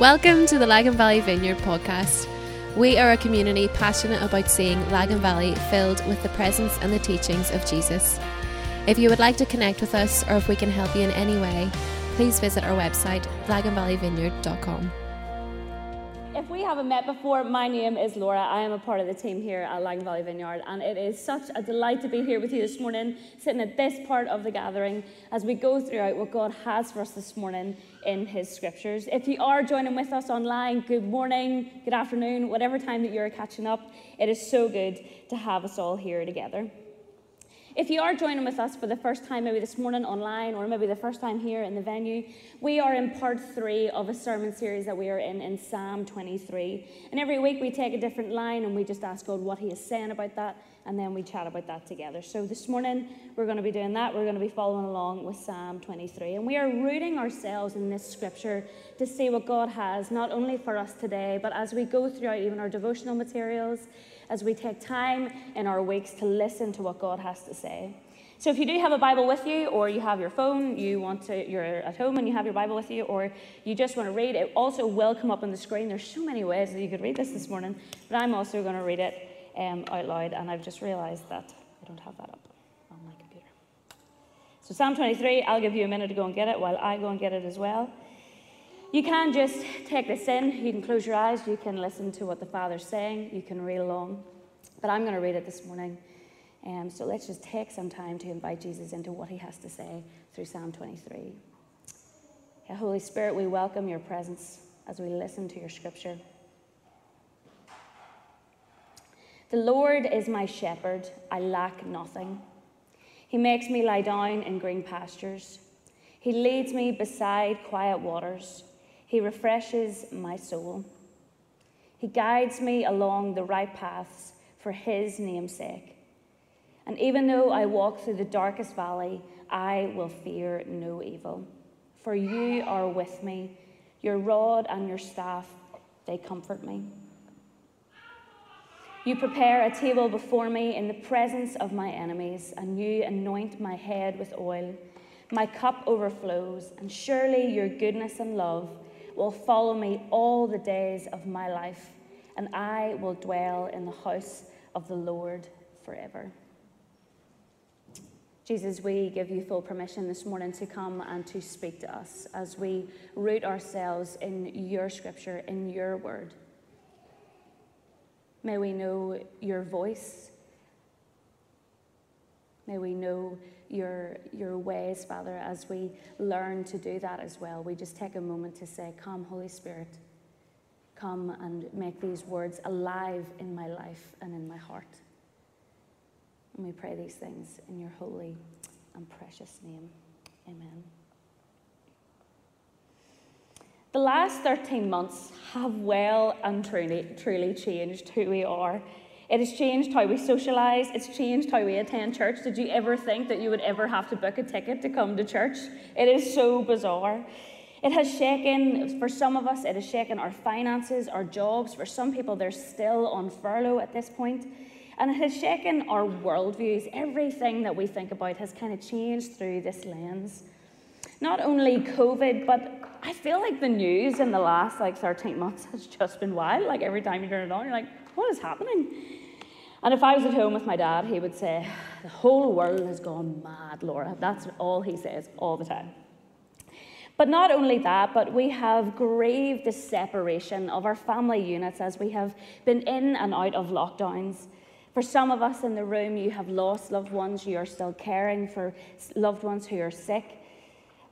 Welcome to the Lagan Valley Vineyard podcast. We are a community passionate about seeing Lagan Valley filled with the presence and the teachings of Jesus. If you would like to connect with us or if we can help you in any way, please visit our website, laganvalleyvineyard.com. If we haven't met before, my name is Laura. I am a part of the team here at Lagan Valley Vineyard, and it is such a delight to be here with you this morning, sitting at this part of the gathering as we go throughout what God has for us this morning in His scriptures. If you are joining with us online, good morning, good afternoon, whatever time that you're catching up, it is so good to have us all here together. If you are joining with us for the first time, maybe this morning online, or maybe the first time here in the venue, we are in part three of a sermon series that we are in in Psalm 23. And every week we take a different line and we just ask God what He is saying about that, and then we chat about that together. So this morning we're going to be doing that. We're going to be following along with Psalm 23. And we are rooting ourselves in this scripture to see what God has, not only for us today, but as we go throughout even our devotional materials as we take time in our weeks to listen to what God has to say. So if you do have a Bible with you, or you have your phone, you want to, you're at home and you have your Bible with you, or you just want to read, it also will come up on the screen. There's so many ways that you could read this this morning, but I'm also going to read it um, out loud, and I've just realised that I don't have that up on my computer. So Psalm 23, I'll give you a minute to go and get it while I go and get it as well. You can just take this in. You can close your eyes. You can listen to what the Father's saying. You can read along. But I'm going to read it this morning. Um, so let's just take some time to invite Jesus into what he has to say through Psalm 23. Yeah, Holy Spirit, we welcome your presence as we listen to your scripture. The Lord is my shepherd, I lack nothing. He makes me lie down in green pastures. He leads me beside quiet waters. He refreshes my soul. He guides me along the right paths for His name's sake. And even though I walk through the darkest valley, I will fear no evil. For you are with me. Your rod and your staff, they comfort me. You prepare a table before me in the presence of my enemies, and you anoint my head with oil. My cup overflows, and surely your goodness and love will follow me all the days of my life, and I will dwell in the house of the Lord forever. Jesus, we give you full permission this morning to come and to speak to us as we root ourselves in your scripture, in your word. May we know your voice. May we know your, your ways, Father, as we learn to do that as well. We just take a moment to say, Come, Holy Spirit, come and make these words alive in my life and in my heart. And we pray these things in your holy and precious name. Amen. The last 13 months have well and truly, truly changed who we are it has changed how we socialise, it's changed how we attend church. Did you ever think that you would ever have to book a ticket to come to church? It is so bizarre. It has shaken, for some of us, it has shaken our finances, our jobs. For some people, they're still on furlough at this point. And it has shaken our worldviews. Everything that we think about has kind of changed through this lens. Not only COVID, but I feel like the news in the last like 13 months has just been wild. Like every time you turn it on, you're like, what is happening? And if I was at home with my dad, he would say, The whole world has gone mad, Laura. That's all he says all the time. But not only that, but we have grieved the separation of our family units as we have been in and out of lockdowns. For some of us in the room, you have lost loved ones, you are still caring for loved ones who are sick.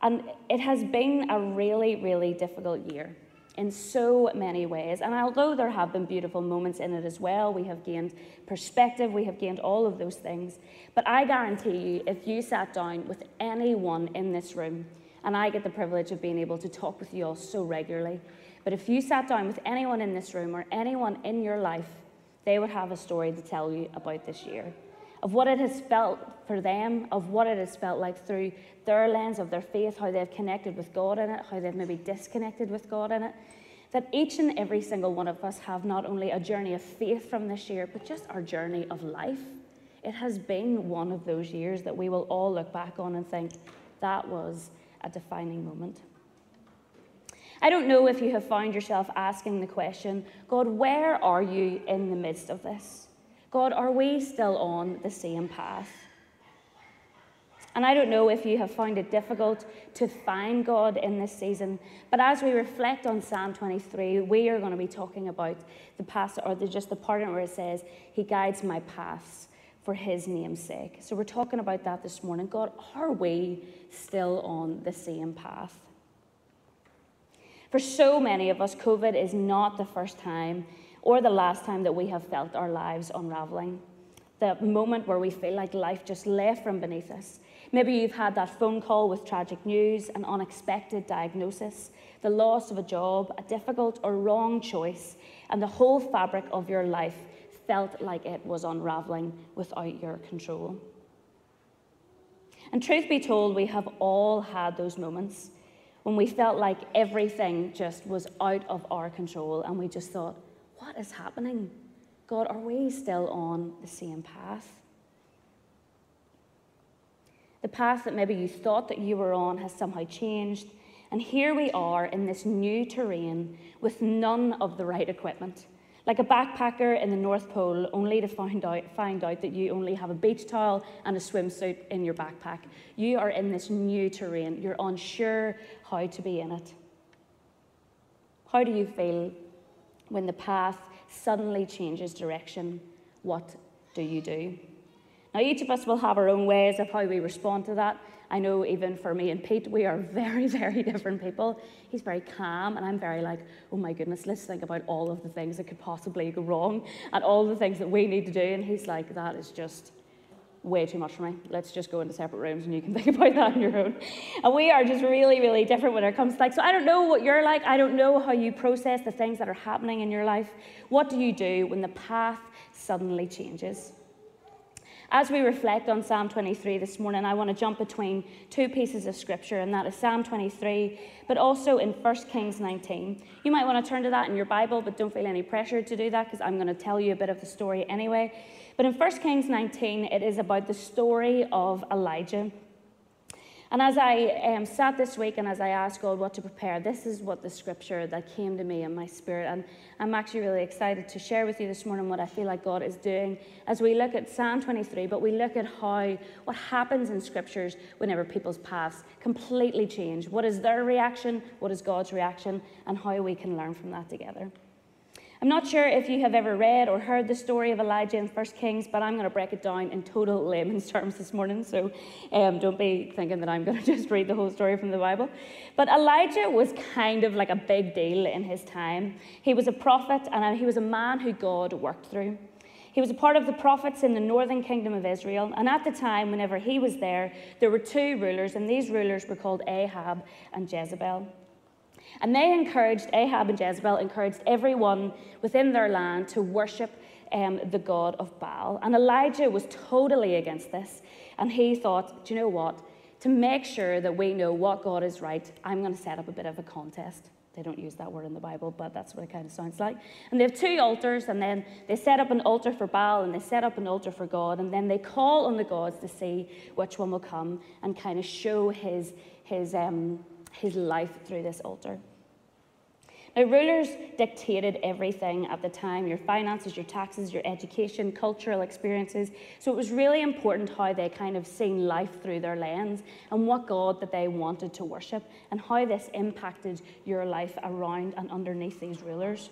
And it has been a really, really difficult year in so many ways. And although there have been beautiful moments in it as well, we have gained perspective, we have gained all of those things. But I guarantee you, if you sat down with anyone in this room, and I get the privilege of being able to talk with you all so regularly, but if you sat down with anyone in this room or anyone in your life, they would have a story to tell you about this year of what it has felt for them, of what it has felt like through their lens of their faith, how they've connected with God in it, how they've maybe disconnected with God in it. That each and every single one of us have not only a journey of faith from this year, but just our journey of life. It has been one of those years that we will all look back on and think that was a defining moment. I don't know if you have found yourself asking the question God, where are you in the midst of this? God, are we still on the same path? And I don't know if you have found it difficult to find God in this season, but as we reflect on Psalm 23, we are going to be talking about the passage, or the, just the part where it says, He guides my paths for His name's sake. So we're talking about that this morning. God, are we still on the same path? For so many of us, COVID is not the first time or the last time that we have felt our lives unraveling. The moment where we feel like life just left from beneath us Maybe you've had that phone call with tragic news, an unexpected diagnosis, the loss of a job, a difficult or wrong choice, and the whole fabric of your life felt like it was unraveling without your control. And truth be told, we have all had those moments when we felt like everything just was out of our control and we just thought, what is happening? God, are we still on the same path? The path that maybe you thought that you were on has somehow changed. And here we are in this new terrain with none of the right equipment. Like a backpacker in the North Pole, only to find out, find out that you only have a beach towel and a swimsuit in your backpack. You are in this new terrain. You're unsure how to be in it. How do you feel when the path suddenly changes direction? What do you do? Now, each of us will have our own ways of how we respond to that. I know even for me and Pete, we are very, very different people. He's very calm, and I'm very like, oh my goodness, let's think about all of the things that could possibly go wrong and all the things that we need to do. And he's like, that is just way too much for me. Let's just go into separate rooms and you can think about that on your own. And we are just really, really different when it comes to like, so I don't know what you're like. I don't know how you process the things that are happening in your life. What do you do when the path suddenly changes? As we reflect on Psalm 23 this morning, I want to jump between two pieces of scripture, and that is Psalm 23, but also in 1 Kings 19. You might want to turn to that in your Bible, but don't feel any pressure to do that because I'm going to tell you a bit of the story anyway. But in 1 Kings 19, it is about the story of Elijah. And as I um, sat this week and as I asked God what to prepare, this is what the scripture that came to me in my spirit. And I'm actually really excited to share with you this morning what I feel like God is doing as we look at Psalm 23, but we look at how, what happens in scriptures whenever people's paths completely change. What is their reaction? What is God's reaction? And how we can learn from that together. I'm not sure if you have ever read or heard the story of Elijah in 1 Kings, but I'm going to break it down in total layman's terms this morning. So um, don't be thinking that I'm going to just read the whole story from the Bible. But Elijah was kind of like a big deal in his time. He was a prophet and he was a man who God worked through. He was a part of the prophets in the northern kingdom of Israel. And at the time, whenever he was there, there were two rulers, and these rulers were called Ahab and Jezebel. And they encouraged, Ahab and Jezebel encouraged everyone within their land to worship um, the god of Baal. And Elijah was totally against this. And he thought, do you know what? To make sure that we know what God is right, I'm going to set up a bit of a contest. They don't use that word in the Bible, but that's what it kind of sounds like. And they have two altars, and then they set up an altar for Baal and they set up an altar for God, and then they call on the gods to see which one will come and kind of show his, his, um, his life through this altar. Now, rulers dictated everything at the time your finances, your taxes, your education, cultural experiences. So it was really important how they kind of seen life through their lens and what God that they wanted to worship and how this impacted your life around and underneath these rulers.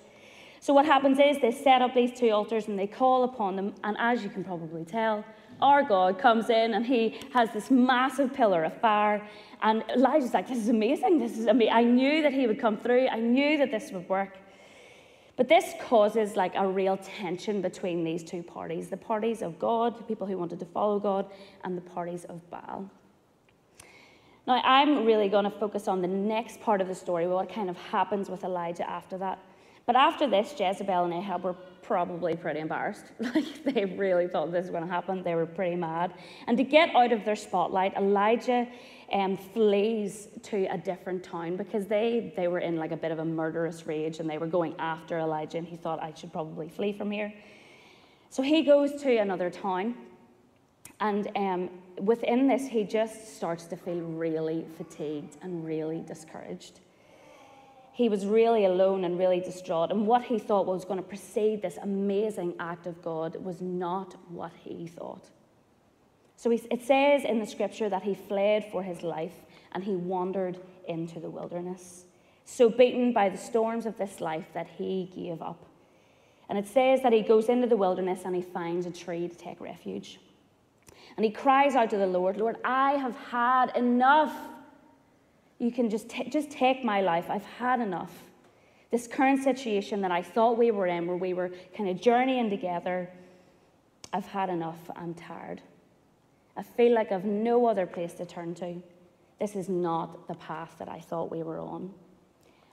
So, what happens is they set up these two altars and they call upon them, and as you can probably tell, our God comes in and he has this massive pillar of fire. And Elijah's like, This is amazing. This is amazing. I knew that he would come through, I knew that this would work. But this causes like a real tension between these two parties the parties of God, the people who wanted to follow God, and the parties of Baal. Now, I'm really going to focus on the next part of the story, what kind of happens with Elijah after that. But after this, Jezebel and Ahab were probably pretty embarrassed. Like they really thought this was going to happen. They were pretty mad. And to get out of their spotlight, Elijah um, flees to a different town because they, they were in like a bit of a murderous rage and they were going after Elijah. And he thought, I should probably flee from here. So he goes to another town. And um, within this, he just starts to feel really fatigued and really discouraged. He was really alone and really distraught. And what he thought was going to precede this amazing act of God was not what he thought. So it says in the scripture that he fled for his life and he wandered into the wilderness, so beaten by the storms of this life that he gave up. And it says that he goes into the wilderness and he finds a tree to take refuge. And he cries out to the Lord, Lord, I have had enough. You can just, t- just take my life. I've had enough. This current situation that I thought we were in, where we were kind of journeying together, I've had enough. I'm tired. I feel like I've no other place to turn to. This is not the path that I thought we were on.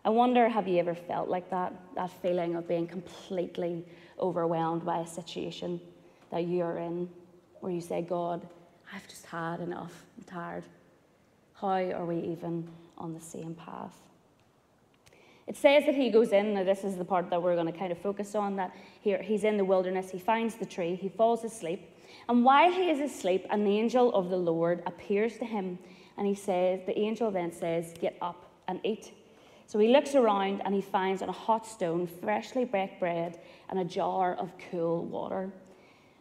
I wonder have you ever felt like that? That feeling of being completely overwhelmed by a situation that you're in, where you say, God, I've just had enough. I'm tired. How are we even on the same path? It says that he goes in, now this is the part that we're going to kind of focus on, that here he's in the wilderness, he finds the tree, he falls asleep, and while he is asleep, an angel of the Lord appears to him, and he says, the angel then says, Get up and eat. So he looks around and he finds on a hot stone freshly baked bread and a jar of cool water.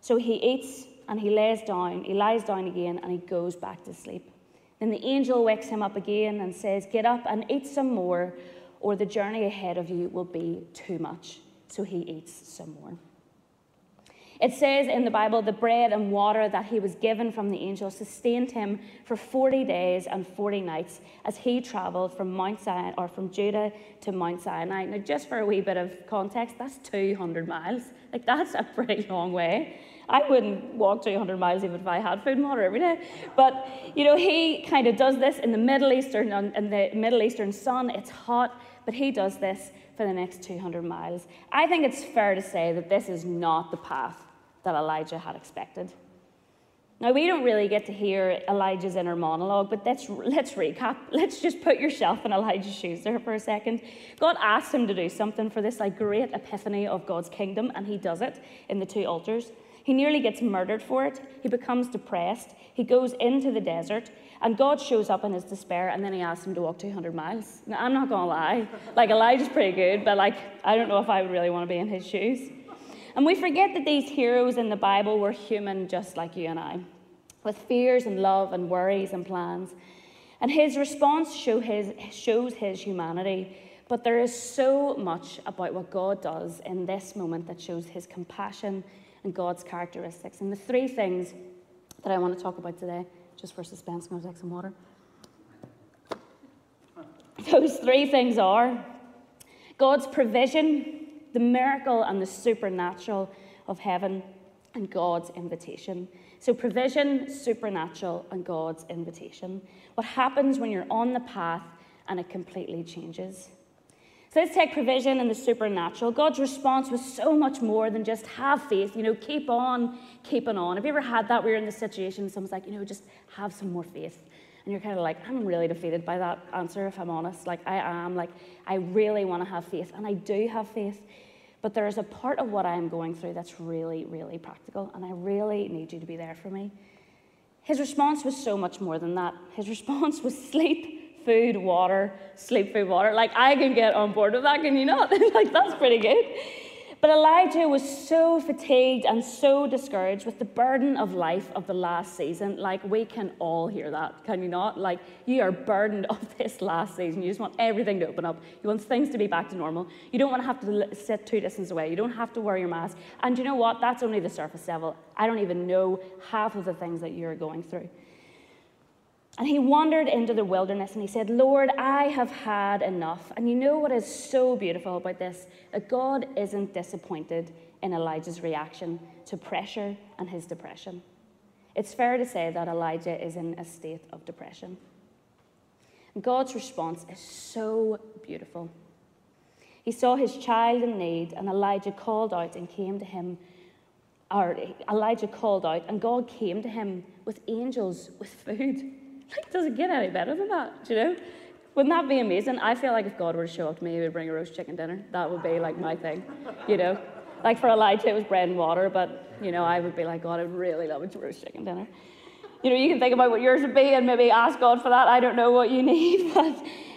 So he eats and he lays down, he lies down again, and he goes back to sleep. Then the angel wakes him up again and says, Get up and eat some more, or the journey ahead of you will be too much. So he eats some more. It says in the Bible, the bread and water that he was given from the angel sustained him for 40 days and 40 nights as he traveled from Mount Sinai or from Judah to Mount Sinai. Now, just for a wee bit of context, that's 200 miles. Like, that's a pretty long way. I wouldn't walk 200 miles even if I had food and water every day. But, you know, he kind of does this in the Middle Eastern, in the Middle Eastern sun. It's hot, but he does this for the next 200 miles. I think it's fair to say that this is not the path that Elijah had expected. Now, we don't really get to hear Elijah's inner monologue, but let's, let's recap. Let's just put yourself in Elijah's shoes there for a second. God asked him to do something for this like great epiphany of God's kingdom, and he does it in the two altars. He nearly gets murdered for it. He becomes depressed. He goes into the desert, and God shows up in his despair, and then he asks him to walk 200 miles. Now, I'm not going to lie. Like, Elijah's pretty good, but like, I don't know if I would really want to be in his shoes. And we forget that these heroes in the Bible were human just like you and I, with fears and love and worries and plans. And his response show his, shows his humanity. But there is so much about what God does in this moment that shows his compassion and God's characteristics. And the three things that I want to talk about today, just for suspense, I'm going to take some water. Those three things are God's provision, the miracle and the supernatural of heaven and God's invitation. So, provision, supernatural, and God's invitation. What happens when you're on the path and it completely changes? So, let's take provision and the supernatural. God's response was so much more than just have faith, you know, keep on keeping on. Have you ever had that where you're in this situation, someone's like, you know, just have some more faith? And you're kind of like, I'm really defeated by that answer, if I'm honest. Like, I am. Like, I really want to have faith, and I do have faith. But there is a part of what I am going through that's really, really practical, and I really need you to be there for me. His response was so much more than that. His response was sleep, food, water, sleep, food, water. Like, I can get on board with that, can you not? like, that's pretty good. But Elijah was so fatigued and so discouraged with the burden of life of the last season. Like, we can all hear that, can you not? Like, you are burdened of this last season. You just want everything to open up. You want things to be back to normal. You don't want to have to sit two distance away. You don't have to wear your mask. And you know what? That's only the surface level. I don't even know half of the things that you're going through. And he wandered into the wilderness and he said, Lord, I have had enough. And you know what is so beautiful about this? That God isn't disappointed in Elijah's reaction to pressure and his depression. It's fair to say that Elijah is in a state of depression. God's response is so beautiful. He saw his child in need, and Elijah called out and came to him. Or Elijah called out, and God came to him with angels with food. Like, does it get any better than that? You know? Wouldn't that be amazing? I feel like if God were to show up to me, he would bring a roast chicken dinner. That would be like my thing, you know? Like for Elijah, it was bread and water, but, you know, I would be like, God, I'd really love a roast chicken dinner. You know, you can think about what yours would be and maybe ask God for that. I don't know what you need, but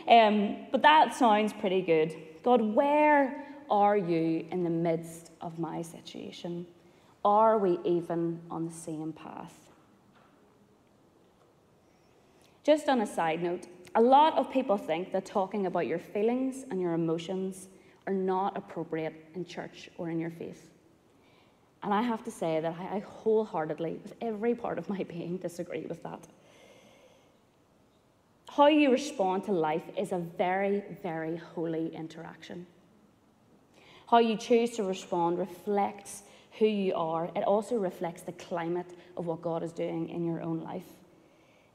Um, but that sounds pretty good. God, where are you in the midst of my situation? Are we even on the same path? Just on a side note, a lot of people think that talking about your feelings and your emotions are not appropriate in church or in your faith. And I have to say that I wholeheartedly, with every part of my being, disagree with that. How you respond to life is a very, very holy interaction. How you choose to respond reflects who you are. It also reflects the climate of what God is doing in your own life.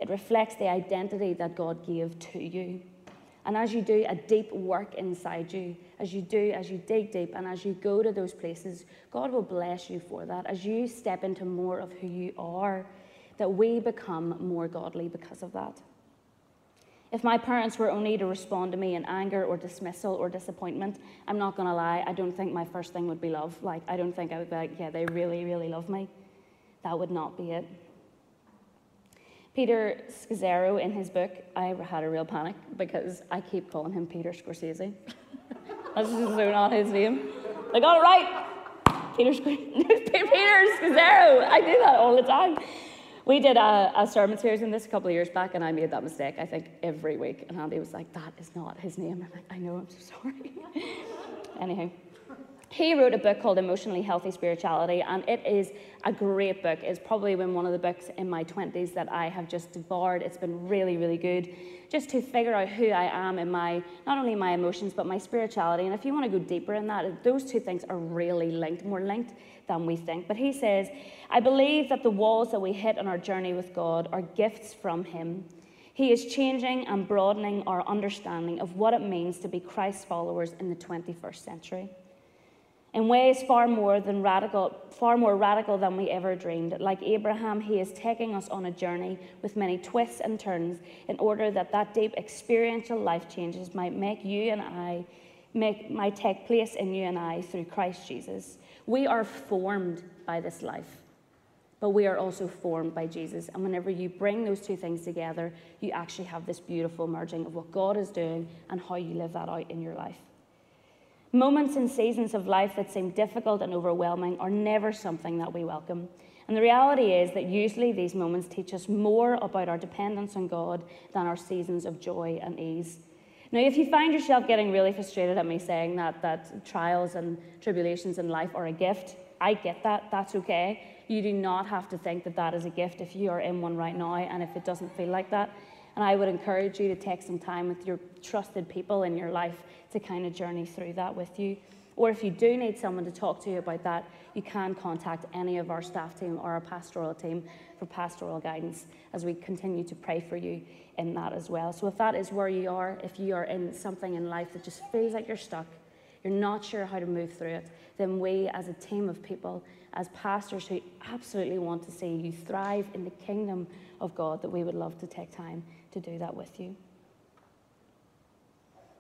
It reflects the identity that God gave to you. And as you do a deep work inside you, as you do, as you dig deep, and as you go to those places, God will bless you for that. As you step into more of who you are, that we become more godly because of that. If my parents were only to respond to me in anger or dismissal or disappointment, I'm not going to lie, I don't think my first thing would be love. Like, I don't think I would be like, yeah, they really, really love me. That would not be it. Peter Scazzero, in his book, I had a real panic because I keep calling him Peter Scorsese. That's just so not his name. Got it right. Peter, Peter Scazzero. I do that all the time. We did a, a, sermon series in this a couple of years back, and I made that mistake, I think, every week. And Andy was like, That is not his name. I'm like, I know, I'm so sorry. Anyhow, he wrote a book called Emotionally Healthy Spirituality, and it is a great book. It's probably been one of the books in my 20s that I have just devoured. It's been really, really good just to figure out who I am in my, not only my emotions, but my spirituality. And if you want to go deeper in that, those two things are really linked, more linked than we think. But he says, I believe that the walls that we hit on our journey with God are gifts from Him. He is changing and broadening our understanding of what it means to be Christ's followers in the 21st century. In ways far more than radical, far more radical than we ever dreamed. Like Abraham, he is taking us on a journey with many twists and turns in order that that deep experiential life changes might make you and I make, might take place in you and I through Christ Jesus. We are formed by this life, but we are also formed by Jesus. And whenever you bring those two things together, you actually have this beautiful merging of what God is doing and how you live that out in your life. Moments and seasons of life that seem difficult and overwhelming are never something that we welcome. And the reality is that usually these moments teach us more about our dependence on God than our seasons of joy and ease. Now, if you find yourself getting really frustrated at me saying that, that trials and tribulations in life are a gift, I get that. That's okay. You do not have to think that that is a gift if you are in one right now and if it doesn't feel like that. And I would encourage you to take some time with your trusted people in your life to kind of journey through that with you. Or if you do need someone to talk to you about that, you can contact any of our staff team or our pastoral team for pastoral guidance as we continue to pray for you in that as well. So if that is where you are, if you are in something in life that just feels like you're stuck, you're not sure how to move through it, then we as a team of people, as pastors who absolutely want to see you thrive in the kingdom of God, that we would love to take time to do that with you.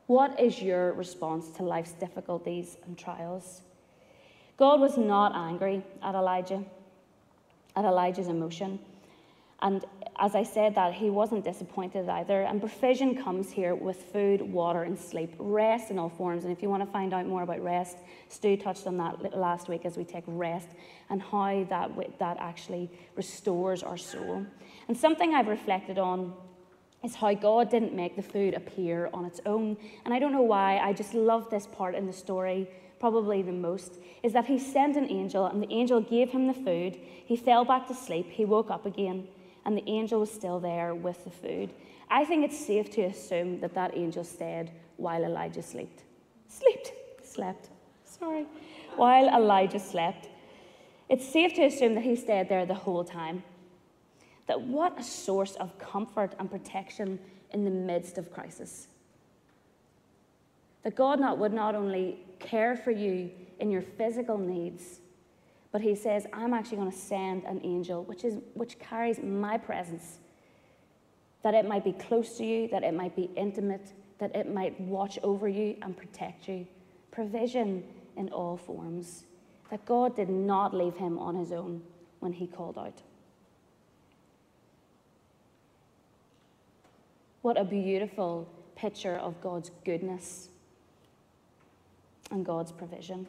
What is your response to life's difficulties and trials? God was not angry at Elijah, at Elijah's emotion. And as I said that, he wasn't disappointed either. And provision comes here with food, water, and sleep, rest in all forms. And if you want to find out more about rest, Stu touched on that last week as we take rest and how that, that actually restores our soul. And something I've reflected on is how God didn't make the food appear on its own. And I don't know why, I just love this part in the story probably the most, is that he sent an angel and the angel gave him the food. He fell back to sleep, he woke up again and the angel was still there with the food. I think it's safe to assume that that angel stayed while Elijah slept. Slept, slept, sorry. While Elijah slept. It's safe to assume that he stayed there the whole time. That what a source of comfort and protection in the midst of crisis. That God not, would not only care for you in your physical needs, but he says, I'm actually going to send an angel, which, is, which carries my presence, that it might be close to you, that it might be intimate, that it might watch over you and protect you. Provision in all forms. That God did not leave him on his own when he called out. What a beautiful picture of God's goodness and God's provision.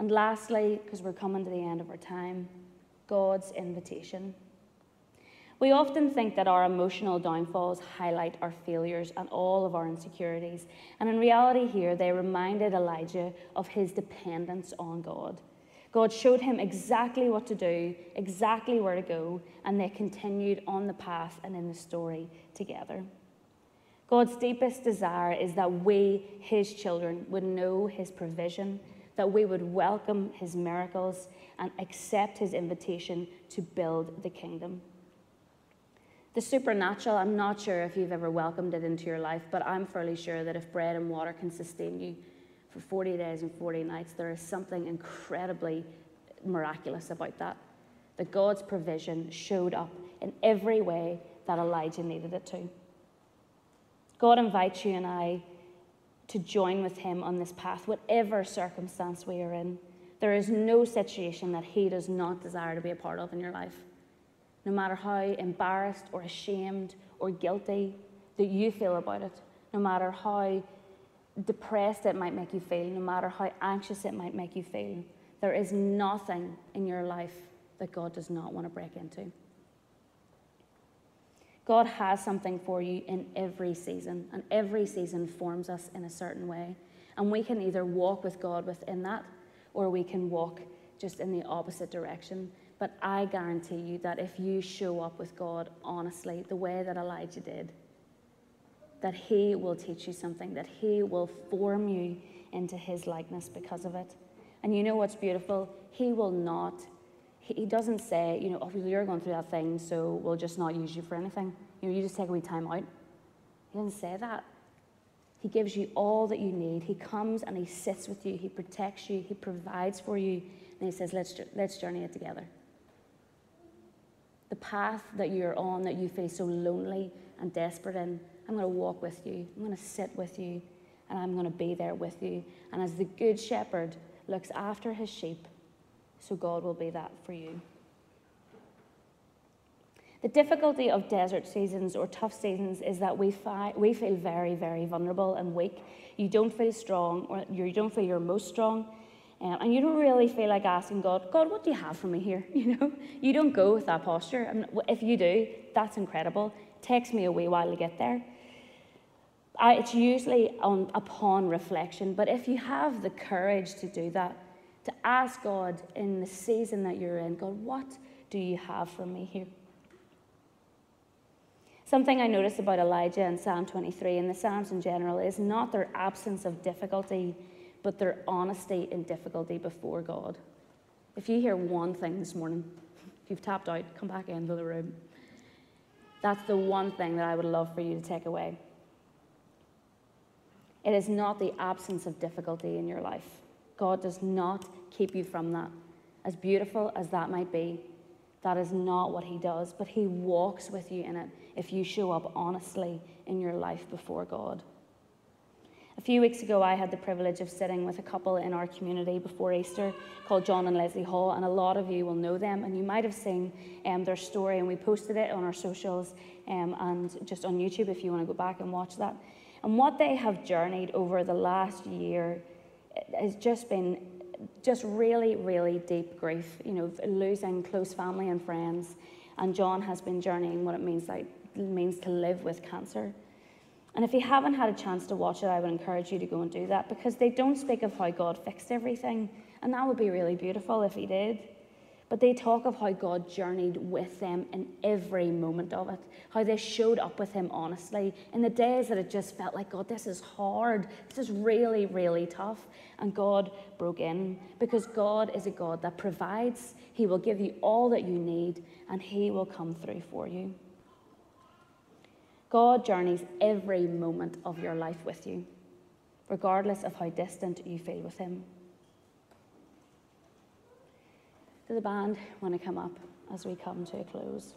And lastly, because we're coming to the end of our time, God's invitation. We often think that our emotional downfalls highlight our failures and all of our insecurities. And in reality, here, they reminded Elijah of his dependence on God. God showed him exactly what to do, exactly where to go, and they continued on the path and in the story together. God's deepest desire is that we, his children, would know his provision, that we would welcome his miracles, and accept his invitation to build the kingdom. The supernatural, I'm not sure if you've ever welcomed it into your life, but I'm fairly sure that if bread and water can sustain you for 40 days and 40 nights, there is something incredibly miraculous about that. That God's provision showed up in every way that Elijah needed it to. God invites you and I to join with Him on this path, whatever circumstance we are in. There is no situation that He does not desire to be a part of in your life no matter how embarrassed or ashamed or guilty that you feel about it, no matter how depressed it might make you feel, no matter how anxious it might make you feel, there is nothing in your life that God does not want to break into. God has something for you in every season, and every season forms us in a certain way. And we can either walk with God within that, or we can walk just in the opposite direction. But I guarantee you that if you show up with God honestly, the way that Elijah did, that He will teach you something, that He will form you into His likeness because of it. And you know what's beautiful? He will not, He doesn't say, you know, oh, you're going through that thing, so we'll just not use you for anything. You know, you just take a wee time out. He doesn't say that. He gives you all that you need. He comes and He sits with you, He protects you, He provides for you, and He says, let's, let's journey it together the path that you're on that you feel so lonely and desperate in, I'm going to walk with you. I'm going to sit with you and I'm going to be there with you. And as the good shepherd looks after his sheep, so God will be that for you. The difficulty of desert seasons or tough seasons is that we, fi- we feel very, very vulnerable and weak. You don't feel strong, or you don't feel you're most strong. Um, and you don't really feel like asking God, God, what do you have for me here? You know, you don't go with that posture. And if you do, that's incredible. It takes me a wee while to get there. It's usually on, upon reflection, but if you have the courage to do that, to ask God in the season that you're in, God, what do you have for me here? Something I noticed about Elijah and Psalm 23 and the Psalms in general is not their absence of difficulty but their honesty in difficulty before God. If you hear one thing this morning, if you've tapped out, come back into the room. That's the one thing that I would love for you to take away. It is not the absence of difficulty in your life. God does not keep you from that. As beautiful as that might be, that is not what He does, but He walks with you in it if you show up honestly in your life before God. A few weeks ago, I had the privilege of sitting with a couple in our community before Easter called John and Leslie Hall, and a lot of you will know them, and you might have seen um, their story, and we posted it on our socials um, and just on YouTube if you want to go back and watch that. And what they have journeyed over the last year has just been just really, really deep grief, you know, losing close family and friends. And John has been journeying what it means like means to live with cancer. And if you haven't had a chance to watch it, I would encourage you to go and do that because they don't speak of how God fixed everything. And that would be really beautiful if He did. But they talk of how God journeyed with them in every moment of it, how they showed up with Him honestly in the days that it just felt like, God, this is hard. This is really, really tough. And God broke in because God is a God that provides. He will give you all that you need and He will come through for you. God journeys every moment of your life with you, regardless of how distant you feel with Him. Do the band want to come up as we come to a close?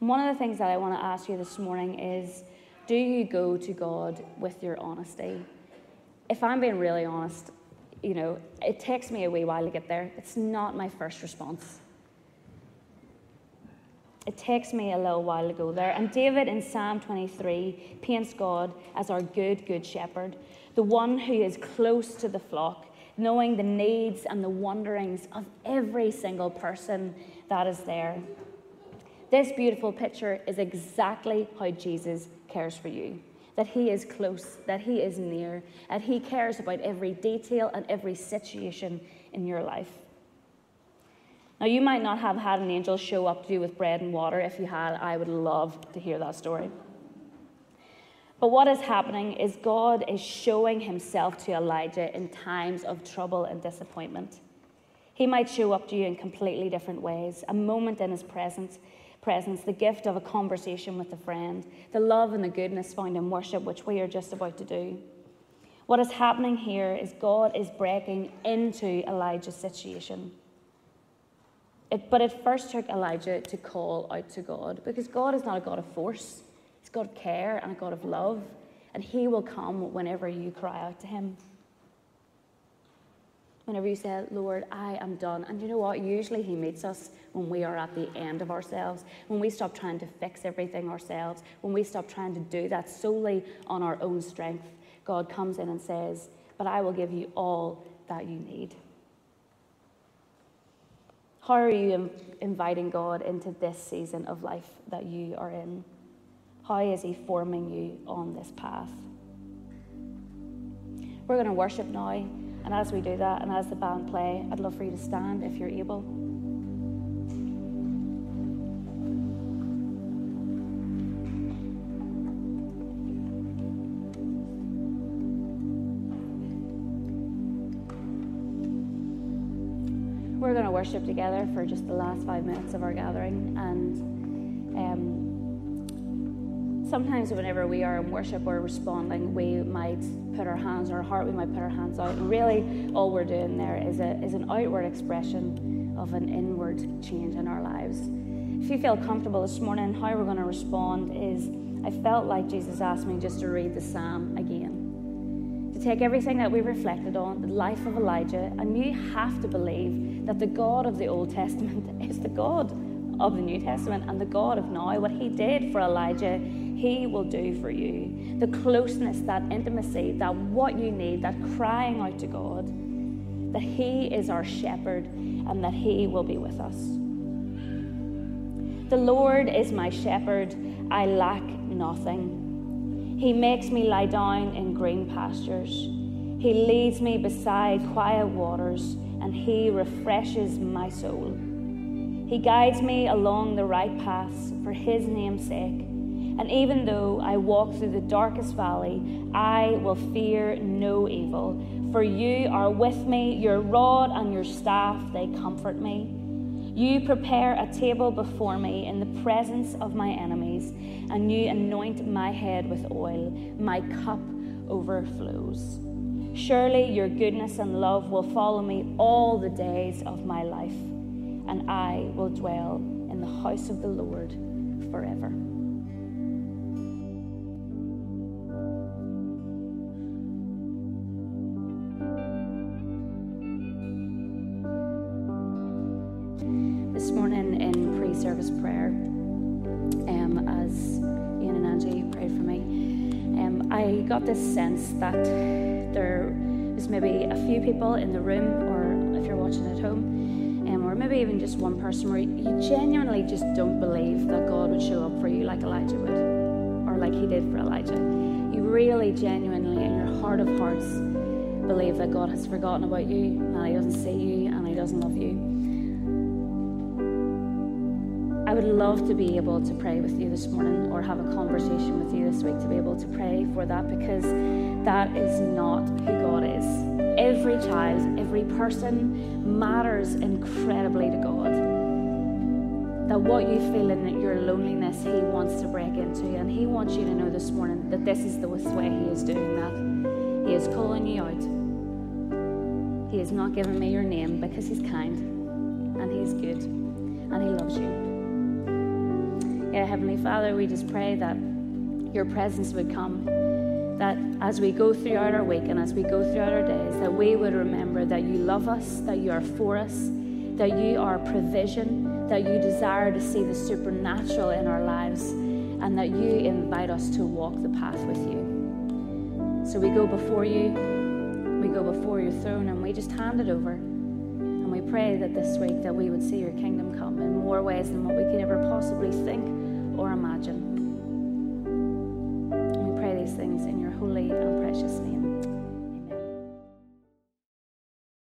And one of the things that I want to ask you this morning is do you go to God with your honesty? If I'm being really honest, you know, it takes me a wee while to get there. It's not my first response. It takes me a little while to go there. And David in Psalm 23 paints God as our good, good shepherd, the one who is close to the flock, knowing the needs and the wanderings of every single person that is there. This beautiful picture is exactly how Jesus cares for you that He is close, that He is near, that He cares about every detail and every situation in your life. Now, you might not have had an angel show up to you with bread and water. If you had, I would love to hear that story. But what is happening is God is showing Himself to Elijah in times of trouble and disappointment. He might show up to you in completely different ways, a moment in His presence presence, the gift of a conversation with a friend, the love and the goodness found in worship, which we are just about to do. What is happening here is God is breaking into Elijah's situation. It, but it first took Elijah to call out to God because God is not a God of force, He's God of care and a God of love, and He will come whenever you cry out to Him whenever you say, Lord, I am done. And you know what? Usually He meets us when we are at the end of ourselves, when we stop trying to fix everything ourselves, when we stop trying to do that solely on our own strength. God comes in and says, But I will give you all that you need. How are you inviting God into this season of life that you are in? How is He forming you on this path? We're going to worship now. And as we do that, and as the band play, I'd love for you to stand if you're able. Worship together for just the last five minutes of our gathering, and um, sometimes whenever we are in worship or responding, we might put our hands on our heart, we might put our hands out. And really, all we're doing there is, a, is an outward expression of an inward change in our lives. If you feel comfortable this morning, how we're going to respond is I felt like Jesus asked me just to read the psalm again. To take everything that we reflected on, the life of Elijah, and you have to believe that the God of the Old Testament is the God of the New Testament and the God of now. What he did for Elijah, he will do for you. The closeness, that intimacy, that what you need, that crying out to God, that He is our shepherd and that He will be with us. The Lord is my shepherd, I lack nothing. He makes me lie down in green pastures. He leads me beside quiet waters, and He refreshes my soul. He guides me along the right paths for His name's sake. And even though I walk through the darkest valley, I will fear no evil. For you are with me, your rod and your staff, they comfort me. You prepare a table before me in the presence of my enemies, and you anoint my head with oil. My cup overflows. Surely your goodness and love will follow me all the days of my life, and I will dwell in the house of the Lord forever. This morning in pre service prayer, um, as Ian and Angie prayed for me, um, I got this sense that there is maybe a few people in the room, or if you're watching at home, um, or maybe even just one person where you genuinely just don't believe that God would show up for you like Elijah would, or like he did for Elijah. You really genuinely, in your heart of hearts, believe that God has forgotten about you, and he doesn't see you, and he doesn't love you. Would love to be able to pray with you this morning or have a conversation with you this week to be able to pray for that because that is not who God is. Every child, every person matters incredibly to God. That what you feel in your loneliness, He wants to break into. you. And He wants you to know this morning that this is the way He is doing that. He is calling you out. He has not given me your name because He's kind and He's good and He loves you. Yeah, Heavenly Father, we just pray that your presence would come. That as we go throughout our week and as we go throughout our days, that we would remember that you love us, that you are for us, that you are provision, that you desire to see the supernatural in our lives and that you invite us to walk the path with you. So we go before you, we go before your throne, and we just hand it over. And we pray that this week that we would see your kingdom come in more ways than what we could ever possibly think or imagine. We pray these things in your holy and precious name.